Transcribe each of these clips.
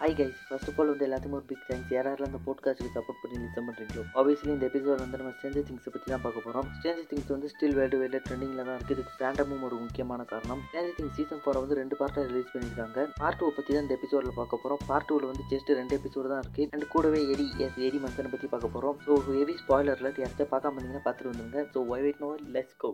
Hi guys first of all வந்து எல்லாத்துக்கும் ஒரு பிக் தேங்க்ஸ் யாரெல்லாம் அந்த போட்காஸ்ட்டுக்கு சப்போர்ட் பண்ணி லிசன் பண்ணுறீங்களோ ஆப்வியஸ்லி இந்த எபிசோட் வந்து நம்ம ஸ்டேஞ்சர் திங்ஸை பற்றி தான் பார்க்க போகிறோம் ஸ்டேஞ்சர் திங்ஸ் வந்து ஸ்டில் வேர்ல்டு வைடில் ட்ரெண்டிங்கில் தான் இருக்குது இதுக்கு ஃபேண்டமும் ஒரு முக்கியமான காரணம். ஸ்டேஞ்சர் திங்ஸ் சீசன் ஃபோரை வந்து ரெண்டு பார்ட்டாக ரிலீஸ் பண்ணியிருக்காங்க பார்ட் டூ பற்றி தான் இந்த எபிசோடில் பார்க்க போகிறோம் பார்ட் டூவில் வந்து ஜஸ்ட் ரெண்டு எபிசோடு தான் இருக்குது அண்ட் கூடவே எடி எஸ் எடி மந்தனை பற்றி பார்க்க போகிறோம் ஸோ ஹெவி ஸ்பாய்லரில் யார்கிட்ட பார்க்காம இருந்தீங்கன்னா பார்த்துட்டு வந்துருங்க. So why wait no let's go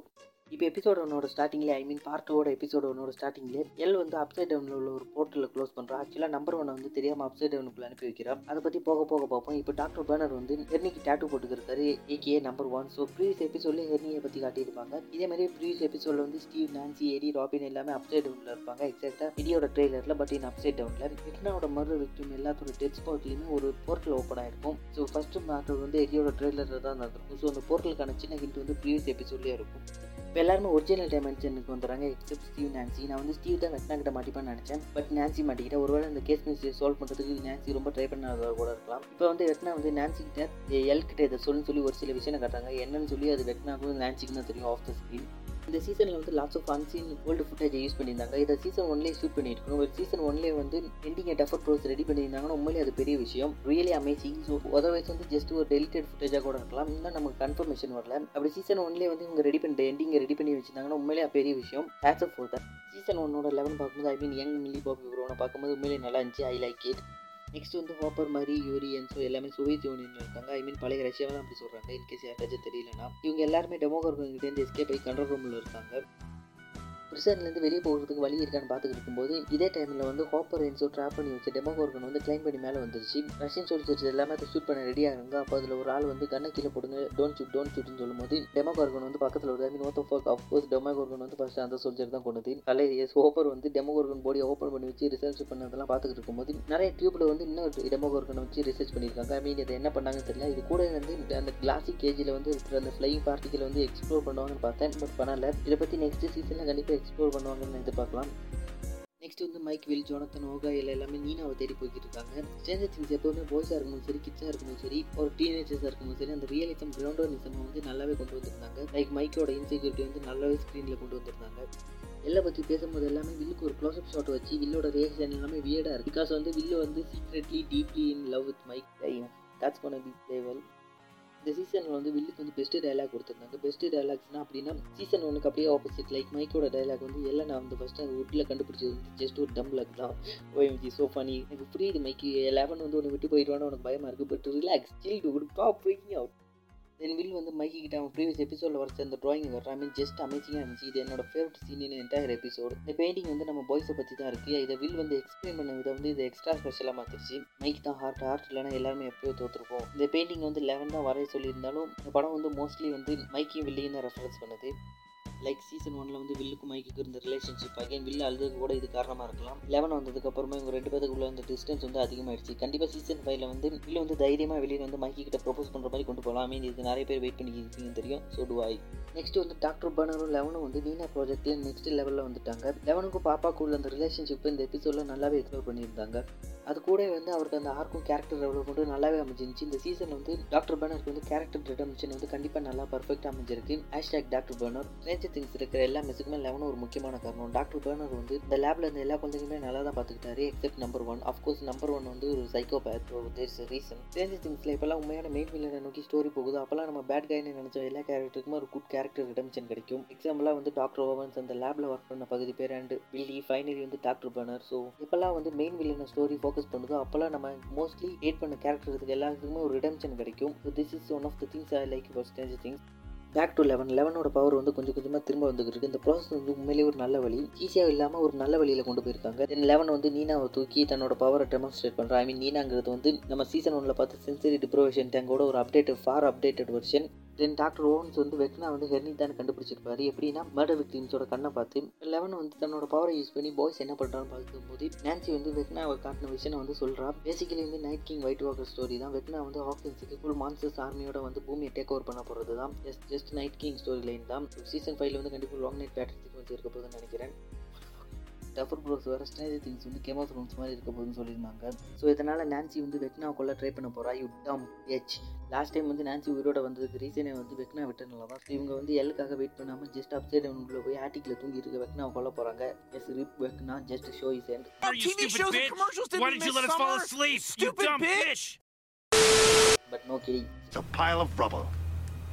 இப்போ எபிசோட் ஒன்னோட ஸ்டார்டிங்லேயே ஐ மீன் பார்ட் டூவோட எபிசோட் ஒன்னோட ஸ்டார்டிங்லே எல் வந்து அப்சைட் டவுனில் உள்ள ஒரு போர்ட்டலில் க்ளோஸ் பண்ணுறோம் ஆக்சுவலாக நம்பர் ஒன்னை வந்து தெரியாமல் அப்சைட் டவுனுக்குள்ள அனுப்பி வைக்கிறோம் அதை பற்றி போக போக பார்ப்போம். இப்போ டாக்டர் பேனர் வந்து ஹெர்னிக்கு date போட்டுக்கிறாரு AKA number one so previous எபிசோட்லேயே ஹெர்னியை பற்றி காட்டியிருப்பாங்க. இதே மாதிரி ப்ரீவியஸ் எபிசோடில் வந்து ஸ்டீவ் நான்சி எடி ராபின் எல்லாமே அப்சைட் டவுனில் இருப்பாங்க. எக்ஸாக்டாக எடியோட ட்ரெய்லரில் பட் இன் அப்சைட் டவுனில் விக்னாவோட மறு விக்டிம் எல்லாத்தோட டெத் ஸ்பாட்லேயுமே ஒரு போர்ட்டல் ஓப்பன் ஆயிருக்கும். ஸோ ஃபர்ஸ்ட் மேட்டர் வந்து எடியோட ட்ரெய்லரில் தான் நடந்திருக்கும். ஸோ அந்த போர்ட்டலுக்கான சின்ன ஹிண்ட் வந்து ப்ரீவியஸ் எபிசோட்லேயே இருக்கும். இப்போ எல்லாருமே ஒரிஜினல் டைமென்ஷனுக்கு வந்துடுறாங்க. எக்ஸப்ட் ஸ்டீவ் நான்சி நான் வந்து ஸ்டீவ் தான் வெட்னா கிட்ட மாட்டிப்பான்னு நினச்சேன். பட் நான்சி மாட்டிக்கிட்ட ஒருவேளை அந்த கேஸ் மிஸ்டே சால்வ் பண்ணுறதுக்கு நான்சி ரொம்ப ட்ரை பண்ணாத கூட இருக்கலாம். இப்போ வந்து வெட்னா வந்து நான்சி கிட்ட எல் கிட்ட இதை சொல்லுன்னு சொல்லி ஒரு சில விஷயம் காட்டுறாங்க. என்னன்னு சொல்லி அது வெட்னாக்கும் நான்சிக்கு தான் தெரியும் ஆஃப் த ஸ்க்ரீன் இந்த சீசனில் வந்து லாட்ஸ் ஆஃப் அன்சீன் ஓல்டு ஃபுட்டேஜை யூஸ் பண்ணியிருந்தாங்க. இதை சீசன் ஒன்லேயே ஷூட் பண்ணியிருக்கணும். ஒரு சீசன் ஒன்லேயே வந்து எண்டிங் டஃபர் ப்ரோஸ் ரெடி பண்ணியிருந்தாங்கன்னா உண்மையிலே அது பெரிய விஷயம். ரியலி அமேசிங் ஸோ அதர்வைஸ் வந்து ஜஸ்ட் ஒரு டெலிட்டட் ஃபுட்டேஜாக கூட இருக்கலாம். இன்னும் நமக்கு கன்ஃபர்மேஷன் வரல. அப்படி சீசன் ஒன்லேயே வந்து இவங்க ரெடி பண்ணி எண்டிங்கை ரெடி பண்ணி வச்சிருந்தாங்கன்னா உண்மையிலே பெரிய விஷயம். ஹேட்ஸ் ஆஃப் ஃபோர் சீசன் ஒன்னோட லெவன் பார்க்கும்போது I mean young Millie Bobby இவரோட பார்க்கும்போது உண்மையிலே நல்லா இருந்துச்சு. ஐ லைக் இட் நெக்ஸ்ட் வந்து ஹாப்பர் மாதிரி யூரியன் ஸோ எல்லாமே சோவியத் யூனியன் இருக்காங்க. ஐ மீன் பழைய ரஷ்யாவை அப்படி சொல்கிறாங்க இன்கேஸ் யாராச்சும் தெரியலனா இவங்க எல்லாருமே டெமோகிராஃபிகிட்டேருந்து எஸ்கேப் ஆகி கண்ட்ரோல் ரூமில் இருக்காங்க. பிரிசன்லேருந்து வெளியே போகிறதுக்கு வழி இருக்கான்னு பார்த்துட்டு இருக்கும்போது இதே டைமில் வந்து ஹாப்பர் என்ஸோ ட்ராப் பண்ணி வச்சு டெமோகோர்கன் வந்து கிளைம் பண்ணி மேலே வந்துருச்சு. ரஷ்யன் சோல்ஜர்ஸ் எல்லாமே அதை ஷூட் பண்ண ரெடி ஆகுங்க அப்போ அதில் ஒரு ஆள் வந்து கண்ணை கீழே போடுங்க டோன்ட் ஷூட் டோன்ட் ஷூட்னு சொல்லும்போது டெமோகோர்கன் வந்து பக்கத்தில் வருது I mean of of course Demogorgon வந்து ஃபஸ்ட்டு அந்த சோல்ஜர் தான் கொண்டது. கலை எஸ் ஹோப்பர் வந்து டெமோகோர்கன் பாடியை ஓப்பன் பண்ணி வச்சு ரிசர்ச் பண்ணதெல்லாம் பார்த்துக்கிட்டு இருக்கும்போது நிறைய டியூப்பில் வந்து இன்னும் டெமோகோர்கன் வச்சு ரிசர்ச் பண்ணியிருக்காங்க. ஐ மீன் இதை என்ன பண்ணாங்கன்னு தெரியல. இது கூட வந்து அந்த கிளாசிக் கேஜில் வந்து இருக்கிற அந்த ஃப்ளைங் பார்ட்டிக்கல் வந்து எக்ஸ்ப்ளோர் பண்ணுவாங்கன்னு பார்த்தேன் பட் பண்ணல. இதை பற்றி நெக்ஸ்ட் சீசனில் கண்டிப்பாக எக்ஸ்ப்ளோர் பண்ணுவாங்கன்னு எதிர்பார்க்கலாம். நெக்ஸ்ட் வந்து மைக் வில் ஜோனத்தன் ஓகா இல்லை எல்லாமே நீனாவை தேடி போய்கிட்டு இருக்காங்க ஸ்டேஞ்சர் திங்ஸ் எப்போவுமே பாய்ஸாக இருக்கணும் சரி கிட்ஸாக இருக்கணும் சரி ஒரு டீனேஜர்ஸாக இருக்கணும் சரி அந்த ரியலிசம் கிரவுண்டர்னிசம் வந்து நல்லாவே கொண்டு வந்திருந்தாங்க. லைக் மைக்கோட இன்செக்யூரிட்டி வந்து நல்லாவே ஸ்க்ரீனில் கொண்டு வந்திருந்தாங்க. எல்லை பற்றி பேசும்போது எல்லாமே வில்லுக்கு ஒரு க்ளோஸ்அப் ஷாட் வச்சு வில்லோட ரியாக்ஷன் எல்லாமே வியர்டாக இருக்குது பிகாஸ் வந்து வில்லு வந்து secretly deeply in love with Mike that's gonna be level இந்த சீசனில் வந்து வில்லுக்கு வந்து பெஸ்ட்டு டைலாக் கொடுத்துருந்தாங்க. பெஸ்ட்டு டைலாக்ஸ்னால் அப்படின்னா சீசன் ஒன்றுக்கு அப்படியே ஆப்போசிட் லைக் மைக்கோட டைலாக் வந்து எல்லாம் நான் வந்து ஃபஸ்ட்டு அந்த வுட்டில் கண்டுபிடிச்சது வந்து ஜஸ்ட் ஒரு டம் லக் தான். ஓஎம்ஜி சோ ஃபனி எனக்கு புரியுது மைக்கு லெவன் வந்து ஒன்று விட்டு போயிடுவான்னு உனக்கு பயமாக இருக்குது but relax chill to good top breaking out then Will வந்து மைக்கிட்ட அவன் ப்ரீவியஸ் எபிசோடில் வரைச்ச அந்த ட்ராயிங் வர ஐ மீன் ஜஸ்ட் அமேசிங்காக இருந்துச்சு. இது என்னோட favourite scene in entire episode இந்த பெயிண்டிங் வந்து நம்ம பாய்ஸை பற்றி தான் இருக்குது இதை வில் வந்து எக்ஸ்பிளைன் பண்ண விதம் வந்து இது எக்ஸ்ட்ரா ஸ்பெஷலாக மாற்றிருச்சு மைக் தான் ஹார்ட் ஹார்ட் இல்லைனா எல்லாருமே எப்பயோ தோற்றுருப்போம் இந்த பெயிண்டிங் வந்து லெவன் தான் வரைய சொல்லியிருந்தாலும் இந்த படம் வந்து மோஸ்ட்லி வந்து மைக்கையும் வில்லையும் தான் ரெஃபரன்ஸ் பண்ணுது. லைக் சீசன் ஒன்ல வந்து வில்லுக்கும் மைக்குக்கு இருந்த ரிலேஷன்ஷிப் அகைன் வில்லு அழுதுக்கு கூட இது காரணமாக இருக்கலாம். லெவன் வந்ததுக்கு அப்புறமா இவங்க ரெண்டு பேத்துக்குள்ள அந்த டிஸ்டன்ஸ் வந்து அதிகமாயிடுச்சு. கண்டிப்பாக சீசன் ஃபைவ்ல வந்து வில்லு வந்து தைரியமாக வெளியே வந்து மைக்கி கிட்ட ப்ரொபோஸ் பண்ணுற மாதிரி கொண்டு போகலாம் மீன் இது நிறைய பேர் வெயிட் பண்ணிக்கிருக்கீங்கன்னு தெரியும். ஸோ டு ஐ நெக்ஸ்ட் வந்து டாக்டர் பனரும் லெவனும் வந்து நீனா ப்ராஜெக்ட்ல நெக்ஸ்ட் லெவலில் வந்துட்டாங்க. லெவனுக்கும் பாப்பாக்குள்ள அந்த ரிலேஷன்ஷிப் இந்த எபிசோடில் நல்லாவே எக்ஸ்ப்ளோர் பண்ணியிருந்தாங்க. அது கூட வந்து அவருக்கு அந்த ஆர்க்கும் கேரக்டர் டெவலப்மெண்ட் நல்லாவே அமைஞ்சிருந்துச்சு. இந்த சீசன் வந்து டாக்டர் பர்னருக்கு வந்து கேரக்டர் ரிடம்ஷன் வந்து கண்டிப்பாக நல்லா பர்ஃபெக்டாக அமைஞ்சிருக்கு. Hashtag doctor Brenner nature things இருக்கிற எல்லா மெஸ்ஸுக்குமே லெவனும் ஒரு முக்கியமான காரணம். டாக்டர் பர்னர் வந்து இந்த லேப்ல இருந்த எல்லா குழந்தைங்களுமே நல்லா தான் பார்த்துக்கிட்டாரு except number one of course number one வந்து ஒரு psycho psychopath there's reason Stranger திங்ஸில் இப்போல்லாம் உண்மையான மெயின் வில்லனை நோக்கி ஸ்டோரி போகுது. அப்போல்லாம் நம்ம பேட் கைன்னு நினச்ச எல்லா கேரக்டருக்குமே ஒரு குட் கேரக்டர் ரிடம்ஷன் கிடைக்கும். எக்ஸாம்பிளாக வந்து டாக்டர் ஓவன்ஸ் அந்த லேப்ல ஒர்க் பண்ண பகுதி பேர் அண்ட் பில்லி ஃபைனலி வந்து டாக்டர் பர்னர் ஸோ இப்போல்லாம் வந்து மெயின் வில்லனை ஸ்டோரி ஃபோக்கஸ் பண்ணுதோ. அப்போல்லாம் நம்ம மோஸ்ட்லி ஹேட் பண்ண கேரக்டருக்கு எல்லாத்துக்குமே ஒரு ரிடம்ஷன் கிடைக்கும். This is one of the things I like for stranger things back to Eleven லெவனோட power வந்து கொஞ்சம் கொஞ்சமாக திரும்ப வந்துகிட்டு இருக்கு. இந்த ப்ராசஸ் வந்து உண்மையிலேயே ஒரு நல்ல வழி. ஈஸியாக இல்லாமல் ஒரு நல்ல வழியில் கொண்டு போயிருக்காங்க. தென் லெவன் வந்து நீனாவை தூக்கி தன்னோட பவரை டெமான்ஸ்ட்ரேட் பண்ணுறேன் ஐ மீன் நீனாங்கிறது வந்து நம்ம சீசன் ஒன்றில் பார்த்து சென்சரி டிப்ரோவேஷன் டேங்கோட ஒரு updated for updated version then doctor Owens வந்து வெக்னா வந்து ஹெர்னி தான் கண்டுபிடிச்சிருப்பாரு. எப்படின்னா மர்டர் விக்டிம்ஸோட கண்ணை பார்த்து லெவன் வந்து தன்னோட பவரை யூஸ் பண்ணி பாய்ஸ் என்ன பண்ணுறான்னு பார்க்கும்போது நான்சி வந்து வெக்னாவை காட்டின விஷயம் வந்து சொல்கிறா பேசிக்கலி வந்து night king white walker story தான். வெக்னா வந்து ஹாக்கின்ஸுக்கு ஃபுல் மான்சஸ் ஆர்மியோட வந்து பூமியை டேக் ஓவர் பண்ண போகிறது தான் just just night king story line தான் சீசன் ஃபைவ்ல வந்து கண்டிப்பாக லாங் நைட் பேட்டர்ஸுக்கு வந்து இருக்க போகுதுன்னு நினைக்கிறேன். டஃபர் ப்ரோஸ் வேறு ஸ்ட்ரேஞ்சர் திங்ஸ் வந்து கேமோ த்ரோன்ஸ் மாதிரி இருக்க போகுதுன்னு சொல்லியிருந்தாங்க. ஸோ இதனால் நான்சி வந்து வெக்னா கொள்ள ட்ரை பண்ண போகிறா you dumb bitch last time வந்து நான்சி உயிரோட வந்ததுக்கு ரீசனே வந்து வெக்னா விட்டனால தான் இவங்க வந்து எல்லுக்காக வெயிட் பண்ணாமல் ஜஸ்ட் அப்சைட் உள்ள போய் ஆட்டிக்கில் தூங்கி இருக்க வெக்னா கொல்ல போகிறாங்க yes RIP Vecna just show is end! But no killing It's a pile of rubble.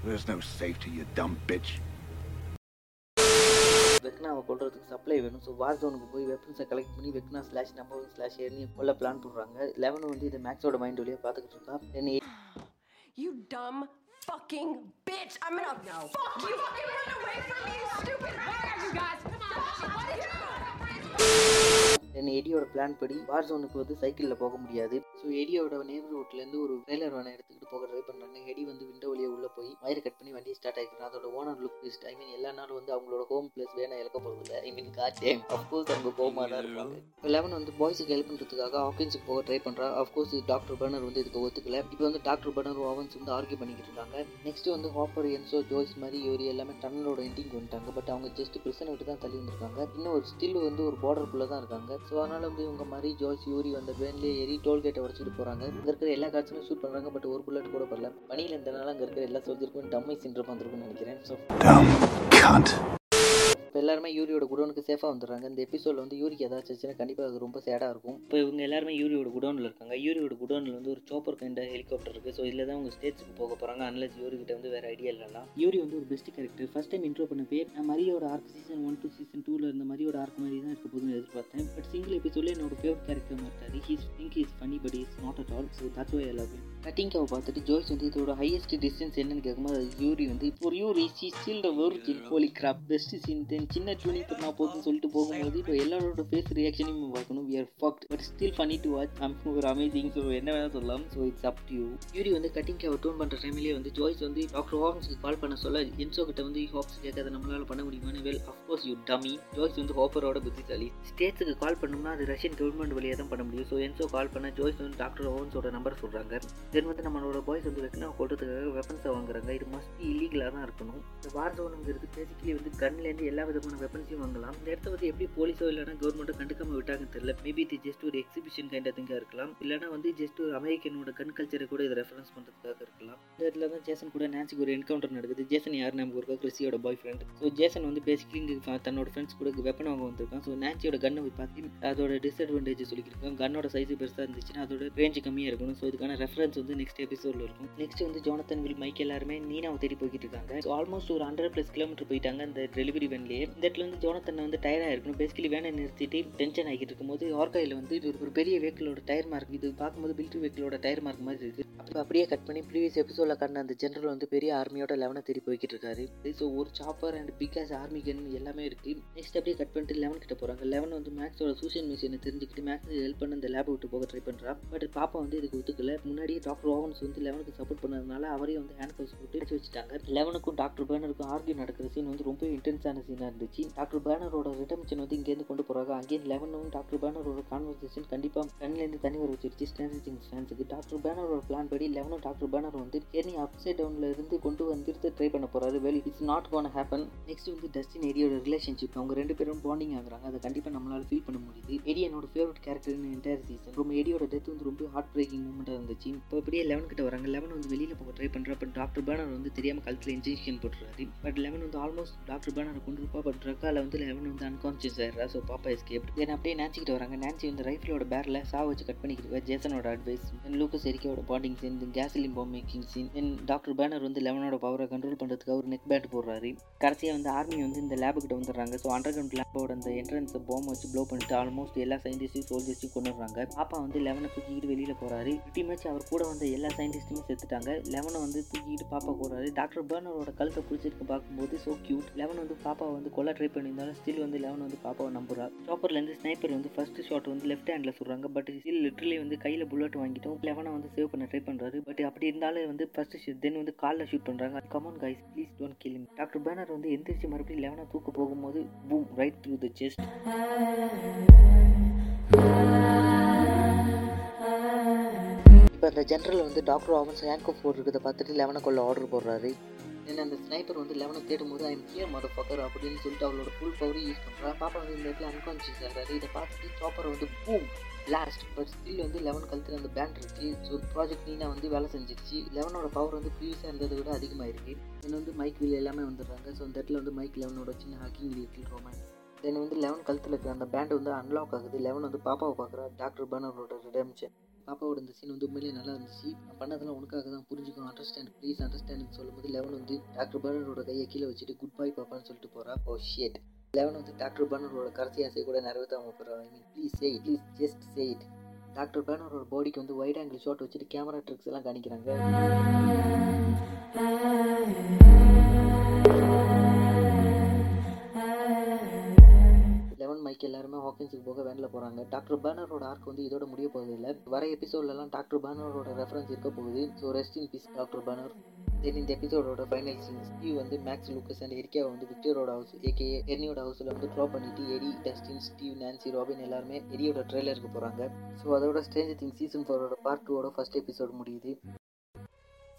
There's no safety, you dumb bitch. வெக்னாவை கொல்றதுக்கு சப்ளை வேணும் ஸோ வார் ஜோனுக்கு போய் வெப்பன்ஸை கலெக்ட் பண்ணி Vecna slash number one slash ஏர்னி கொல்ல பிளான் பண்ணுறாங்க லெவன் வந்து இதை மேக்ஸோட மைண்ட் வழியாக பார்த்துக்கிட்டு இருக்கா then You dumb fucking bitch! I'm gonna fuck you! Fucking run away from me, you stupid bastard! you guys! Come on! What did you then எடியோட plan படி war ஜோனுக்கு வந்து சைக்கிளில் போக முடியாது ஸோ எடியோட நேபர்ஹுட்லேருந்து ஒரு ட்ரெய்லர் வேனை எடுத்துக்கிட்டு போக ட்ரை பண்ணுறாங்க எடி வந்து விண்டோ வழியே உள்ளே போய் வயரை கட் பண்ணி வண்டியை ஸ்டார்ட் ஆகிக்கிறான் அதோட owner look list I mean எல்லா நாளும் வந்து அவங்களோட ஹோம் பிளேஸ் வேணா இழக்க போகிறது இல்லை I mean got time of course அவங்க கோமாக தான் இருப்பாங்க. லெவன் வந்து பாய்ஸுக்கு ஹெல்ப் பண்ணுறதுக்காக ஆஃபீஸுக்கு போக ட்ரை பண்ணுறா அஃப்கோர்ஸ் டாக்டர் பர்னர் வந்து இதுக்கு ஒத்துக்கல. இப்போ வந்து டாக்டர் பர்னர் ஓவன்ஸ் வந்து ஆர்கியூ பண்ணிக்கிட்டு இருக்காங்க. நெக்ஸ்ட் வந்து ஹாப்பர் என்சோ ஜோய்ஸ் மாதிரி இவர் எல்லாமே டன்னலோட எண்டிங் வந்துட்டாங்க. பட் அவங்க ஜஸ்ட் பிரச்சனை விட்டு தான் தள்ளி வந்திருக்காங்க. இன்னும் ஒரு ஸ்டில் வந்து ஒரு பார்டருக்குள்ளே தான் இருக்காங்க. ஸோ அதனால் வந்து இவங்க மாதிரி ஜோய்ஸ் யூரி வந்த வேன்லேயே ஏறி டோல்கேட்டை அடிச்சுட்டு போகிறாங்க இங்கே இருக்கிற எல்லா காட்சியும் ஷூட் பண்ணுறாங்க பட் ஒரு புல்லட் கூட பரல பனியில் இருந்தனால அங்கே இருக்கிற எல்லா சோல்ஜருக்கும் டம்மை சின்ரம் வந்திருக்கும்னு நினைக்கிறேன். ஸோ இப்போ எல்லாருமே யூரியோட குடோனுக்கு சேஃபாக வந்துடுறாங்க. இந்த எபிசோடில் வந்து யூரிக்கு ஏதாச்சும் ஆச்சுன்னா கண்டிப்பாக அது ரொம்ப சேடாக இருக்கும். இப்போ இவங்க எல்லாருமே யூரியோட குடோனில் இருக்காங்க. யூரியோட குடோனில் வந்து ஒரு சோப்பர் கைண்ட் ஹெலிகாப்டர் இருக்குது ஸோ இதில் தான் அவங்க ஸ்டேஜுக்கு போக போகிறாங்க அன்லஸ் யூரி கிட்ட வந்து வேறு ஐடியா இல்லைனா யூரி வந்து ஒரு best character first time intro பண்ணப்பே நான் மரியோட arc season one two season டூவில் இருந்த மரியோட ஆர்க் மாதிரி தான் இருக்க போதுன்னு எதிர்பார்த்தேன். பட் சிங்கிள் எபிசோட்ல என்னோட ஃபேவரட் கேரக்டர் மாட்டாரு he's think is funny but is not at all so that's why எல்லாமே கட்டிங்காவை பார்த்துட்டு ஜோய்ஸ் வந்து இதோட ஹையஸ்ட் டிஸ்டன்ஸ் என்னன்னு கேட்கும்போது யூரி வந்து ஒரு Yuri see still the origin holy grab best scene then சின்ன டியூனிங் பண்ணா போதும்னு சொல்லிட்டு போகும்போது இப்போ எல்லாரோட ஃபேஸ் ரியாக்ஷனையும் பார்க்கணும். We are fucked but still funny to watch um ஒரு அமேசிங் ஸோ என்ன வேணால் சொல்லலாம். So it's up to you Yuri வந்து கட்டிங் கேவர் டோன் பண்ணுற டைம்லேயே வந்து ஜோய்ஸ் வந்து டாக்டர் ஹாப்ஸுக்கு கால் பண்ண சொல்ல. என்சோ கிட்ட வந்து ஹாப்ஸ் கேட்காத நம்மளால பண்ண முடியுமான்னு? Well of course you dummy Joyce வந்து ஹாப்பரோட புத்திசாலி. ஸ்டேட்ஸுக்கு கால் பண்ணோம்னா அது ரஷ்யன் கவர்மெண்ட் வழியாக தான் பண்ண முடியும். ஸோ என்சோ கால் பண்ண ஜோய்ஸ் வந்து டாக்டர் ஓவன்ஸோட நம்பர் சொல்கிறாங்க தென் வந்து நம்மளோட பாய்ஸ் வந்து வெட்டினா கொள்றதுக்காக வெப்பன்ஸை வாங்குறாங்க. இது மஸ்ட் இல்லீகலாக தான் இருக்கணும். இந்த வார் ஜோனுங்கிறது பேசிக்கலி வந்து கன்லேருந்து எல்லா விதமான வெப்பன்ஸையும் வாங்கலாம். இந்த இடத்த வந்து எப்படி போலீஸோ இல்லைனா கவர்மெண்ட்டோ கண்டுக்காம விட்டாங்கன்னு தெரியல. மேபி இது ஜஸ்ட் ஒரு எக்ஸிபிஷன் கைண்ட் திங்காக இருக்கலாம். இல்லைனா வந்து ஜஸ்ட் ஒரு அமெரிக்கனோட கன் கல்ச்சரை கூட இதை ரெஃபரன்ஸ் பண்ணுறதுக்காக இருக்கலாம். இந்த இடத்துல தான் ஜேசன் கூட நான்சிக்கு ஒரு என்கவுண்டர் நடக்குது. ஜேசன் யார் நம்ம இருக்கோ கிறிஸியோட பாய் ஃப்ரெண்ட் ஸோ ஜேசன் வந்து பேசிக்கலி இங்கே தன்னோட ஃப்ரெண்ட்ஸ் கூட வெப்பன் வாங்க வந்திருக்கான். ஸோ நான்சியோட கன்னை பார்த்து அதோட டிஸ்அட்வான்டேஜ் சொல்லியிருக்காங்க கன்னோட சைஸ் பெருசாக இருந்துச்சுன்னா அதோட ரேஞ்ச் கம்மியாக இருக்கணும். ஸோ இதுக்கான ரெஃபரன்ஸ் வந்து நெக்ஸ்ட் எபிசோடில் இருக்கும். நெக்ஸ்ட் வந்து ஜோனத்தன் வில் மைக் எல்லாருமே நீனாவை தேடி போய்கிட்டு இருக்காங்க. ஸோ ஆல்மோஸ்ட் ஒரு ஹண்ட்ரட் ப்ளஸ் கிலோமீட்டர் போயிட்டாங்க அந்த டெலிவரி வேன்லேயே இந்த இடத்துல வந்து ஜோனத்தனை வந்து டயராக இருக்கணும் பேசிக்கலி வேனை நிறுத்திட்டு டென்ஷன் ஆகிட்டு இருக்கும்போது ஆர்காயில் வந்து இது ஒரு பெரிய வெஹிக்கிளோட டயர் மார்க் இது பார்க்கும்போது பில்ட்ரி வெஹிக்கிளோட டயர் மார்க் மாதிரி இருக்குது அப்போ அப்படியே கட் பண்ணி ப்ரீவியஸ் எபிசோடில் காட்டின அந்த ஜென்ரல் வந்து பெரிய ஆர்மியோட லெவனை தேடி போய்கிட்டு இருக்காரு. ஸோ ஒரு chopper and because army gun எல்லாமே இருக்குது நெக்ஸ்ட் அப்படியே கட் பண்ணிட்டு லெவன் கிட்ட போகிறாங்க லெவன் வந்து மேக்ஸோட சூஷியல் மிஷினை தெரிஞ்சுக்கிட்டு மேக்ஸ் ஹெல்ப் பண்ண அந்த லேப் விட்டு போக ட்ரை பண்ணுறா பட் பாப்பா வந்து இதுக்கு ஒத்துக்கல. முன்னாடியே டாக்டர் ஓவன்ஸ் வந்து லெவனுக்கு சப்போர்ட் பண்ணதுனால அவரையும் வந்து ஹேண்ட் கவுஸ் போட்டு வச்சுட்டாங்க. லெவனுக்கும் டாக்டர் பேனருக்கும் ஆர்கியூ நடக்கிற சீன் வந்து ரொம்ப இன்டென்ஸான சீனாக இருந்துச்சு டாக்டர் பேனரோட ரிடம்ஷன் வந்து இங்கேருந்து கொண்டு போகிறாங்க அங்கேயும் லெவனும் டாக்டர் பேனரோட கான்வர்சேஷன் கண்டிப்பாக கண்ணிலேருந்து தண்ணி வர வச்சிருச்சு. ஸ்டாண்டர்ட் திங்ஸ் ஃபேன்ஸுக்கு டாக்டர் பேனரோட பிளான் படி லெவனும் டாக்டர் பேனர் வந்து கேர்னி அப்சைட் டவுனில் இருந்து கொண்டு வந்துட்டு ட்ரை பண்ண போகிறாரு well it's not gonna happen next வந்து டஸ்டின் ஏரியோட ரிலேஷன்ஷிப் அவங்க ரெண்டு பேரும் பாண்டிங் ஆகுறாங்க. அதை கண்டிப்பாக நம்மளால் ஃபீல் பண்ண முடியுது. எடி என்னோட ஃபேவரட் கேரக்டர் என்டையர் சீசன் ரொம்ப எடியோட டெத் வந்து ரொம்ப ஹார்ட் பிரேக்கிங் மூமெண்ட்டாக இருந்துச்சு. இப்போ அப்படியே லெவன் கிட்ட வராங்க. லெவன் வந்து வெளியில் போக ட்ரை பண்ணுறப்ப டாக்டர் பேனர் வந்து தெரியாமல் கழுத்தில் இன்ஜெக்ஷன் போட்டுறாரு. பட் லெவன் வந்து ஆல்மோஸ்ட் டாக்டர் பேனரை கொண்டு பாப்பா பட் ட்ரக்கால வந்து லெவன் வந்து அன்கான்சியஸ் ஆயிடுறா. ஸோ பாப்பா எஸ்கேப் தென் அப்படியே நினச்சிக்கிட்டு வராங்க. நான்சி வந்து ரைஃபிளோட பேரில் சா வச்சு கட் பண்ணிக்கிட்டு ஜேசனோட அட்வைஸ் தென் லூக்கஸ் எரிக்கோட bonding scene then கேஸ்லின் bomb making scene then doctor Brenner வந்து லெவனோட பவரை கண்ட்ரோல் பண்ணுறதுக்கு அவர் நெக் பேட் போடுறாரு. கடைசியாக வந்து ஆர்மி வந்து இந்த லேபுக்கிட்ட வந்துடுறாங்க. ஸோ அண்டர் கிரவுண்ட் லேபோட அந்த என்ட்ரன்ஸை பாம் வச்சு ப்ளோ பண்ணிட்டு ஆல்மோஸ்ட் எல்லா சயின்டிஸ்டையும் சோல்ஜர்ஸையும் கொண்டு வர்றாங்க பாப்பா வந்து லெவனை தூக்கிட்டு வெளியில் போகிறாரு பிடி அவர் கூட வந்த எல்லா சயின்டிஸ்ட்டுமே செத்துட்டாங்க. லெவனை வந்து தூக்கிட்டு பாப்பா போகிறாரு டாக்டர் பேர்னரோட கழுத்தை பிடிச்சிருக்கு பார்க்கும்போது ஸோ கியூட் லெவன் வந்து பாப்பா வந்து கொல்ல ட்ரை பண்ணியிருந்தாலும் ஸ்டில் வந்து லெவன் வந்து பாப்பாவை நம்புறா. சாப்பர்லேருந்து ஸ்னைப்பர் வந்து ஃபர்ஸ்ட் ஷாட் வந்து லெஃப்ட் ஹேண்டில் சொல்கிறாங்க பட் ஸ்டில் லிட்டரலி வந்து கையில் புல்லட் வாங்கிட்டோம் லெவனை வந்து சேவ் பண்ண ட்ரை பண்ணுறாரு பட் அப்படி இருந்தாலும் வந்து ஃபர்ஸ்ட் ஷூட் தென் வந்து காலில் ஷூட் பண்ணுறாங்க come on guys please don't kill doctor Brenner வந்து எந்திரிச்சு மறுபடியும் லெவனை தூக்க போகும்போது boom right through the chest இப்போ அந்த ஜென்ரல் வந்து டாக்டர் ஆவன்ஸ் ஹேண்ட் கப் போட்டுருக்கதை பார்த்துட்டு லெவனை கொள்ள ஆர்டர் போடுறாரு. தென் அந்த ஸ்னைப்பர் வந்து லெவனை தேடும் போது ஐம் ஹியர் மத ஃபக்கர் அப்படின்னு சொல்லிட்டு அவளோட ஃபுல் பவரையும் யூஸ் பண்ணுறா பாப்பா வந்து இந்த இடத்துல அன்கான்சியஸ் ஆகிறாரு. இதை பார்த்துட்டு சாப்பர் வந்து பூம் பிளாஸ்ட் பட் ஸ்டில் வந்து லெவன் கழுத்தில் அந்த பேண்ட் இருக்கு. ஸோ ப்ராஜெக்ட் நீனா வந்து வேலை செஞ்சிருச்சு. லெவனோட பவர் வந்து ப்ரீவியஸாக இருந்ததை விட அதிகமாக இருக்கு தென் வந்து மைக் வீல் எல்லாமே வந்துடுறாங்க. ஸோ அந்த இடத்துல வந்து மைக் லெவனோட சின்ன ஹக்கிங் லிட்டில் ரோமேன்ஸ் தென் வந்து லெவன் கழுத்தில் இருக்கிற அந்த பேண்ட் வந்து அன்லாக் ஆகுது. லெவன் வந்து பாப்பாவை பார்க்குறா. டாக்டர் பர்னரோட ரிடம்ஷன் பாப்பாவோட இந்த சீன் வந்து உண்மையிலேயே நல்லா இருந்துச்சு. நான் பண்ணதெல்லாம் உனக்காக தான். புரிஞ்சுக்கும் அண்டர்ஸ்டாண்ட் ப்ளீஸ் அண்டர்ஸ்டாண்ட் சொல்லும்போது லெவன் வந்து டாக்டர் பர்னரோட கையை கீழே வச்சுட்டு குட் பை பாப்பான்னு சொல்லிட்டு போகிறா ஓ oh, ஷேட் லெவன் வந்து டாக்டர் பர்னரோட கடைசி ஆசை கூட நிறைவேற்றாம போகிறா I mean please say please just say it doctor பர்னரோட பாடிக்கு வந்து வைட் ஆங்கிள் ஷாட் வச்சுட்டு கேமரா ட்ரிக்ஸ் எல்லாம் காணிக்கிறாங்க மைக் எல்லாருமே ஹாக்கின்ஸுக்கு போக வேனில் போகிறாங்க டாக்டர் பேனரோட ஆர்க் வந்து இதோட முடிய போகிறது இல்லை வர எபிசோட்லலாம் டாக்டர் பேனரோட ரெஃபரன்ஸ் இருக்க போகுது. So rest in peace doctor Brenner. Then இந்த எபிசோடோட ஃபைனல் சீன் ஸ்டீவ் வந்து மேக்ஸ் லூக்கஸ் அண்ட் எரிக்காவை வந்து விக்டரோட ஹவுஸ் ஏகே எர்னியோட ஹவுஸில் வந்து ட்ராப் பண்ணிட்டு எரி டஸ்டின் ஸ்டீவ் நான்சி ராபின் எல்லாருமே எரியோட ட்ரெய்லருக்கு போகிறாங்க ஸோ அதோட ஸ்டேஞ்ச் திங் சீசன் ஃபோரோட பார்ட் டூவோட ஃபர்ஸ்ட் எபிசோட் முடியுது.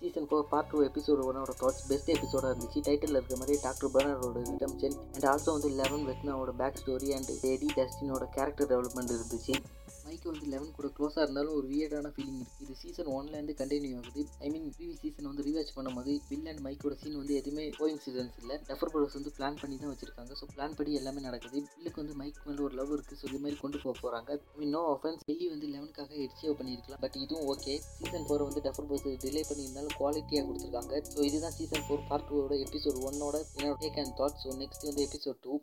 Season four part two episode ஒன்னோட தாட்ஸ் பெஸ்ட் எபிசோடாக இருந்துச்சு. டைட்டில் இருக்க மாதிரி டாக்டர் பர்னரோட ரிடம்ஷன் அண்ட் ஆல்சோ வந்து லெவன் வெட்னாவோட பேக் ஸ்டோரி அண்ட் எடி டஸ்டினோட கேரக்டர் டெவலப்மெண்ட் இருந்துச்சு. மைக்கு வந்து லெவன் கூட க்ளோஸாக இருந்தாலும் ஒரு வியர்டான ஃபீலிங் இருக்குது இது சீசன் ஒன்லேருந்து கண்டினியூ ஆகுது. ஐ மீன் ப்ரீவியஸ் சீசன் வந்து ரீவாச் பண்ணும்போது வில் அண்ட் மைக்கோட சீன் வந்து எதுவுமே கோயிங் சீசன்ஸ் இல்லை. டஃபர் ப்ரோஸ் வந்து பிளான் பண்ணி தான் வச்சிருக்காங்க. ஸோ பிளான் படி எல்லாமே நடக்குது. வில்லுக்கு வந்து மைக் மேலே ஒரு லவ் இருக்குது ஸோ இது மாதிரி கொண்டு போக போகிறாங்க ஐ மீன் நோ ஆஃபன்ஸ் வெளியே வந்து லெவனுக்காக எரிச்சேவ் பண்ணியிருக்கலாம். பட் இதுவும் ஓகே சீசன் ஃபோர் வந்து டஃபர் ப்ரோஸ் டிலே பண்ணியிருந்தாலும் குவாலிட்டியாக கொடுத்துருக்காங்க. ஸோ இதுதான் சீசன் ஃபோர் பார்ட் டூவோட எபிசோட் ஒன்னோட என்னோட take and thought so next வந்து எபிசோட் டூ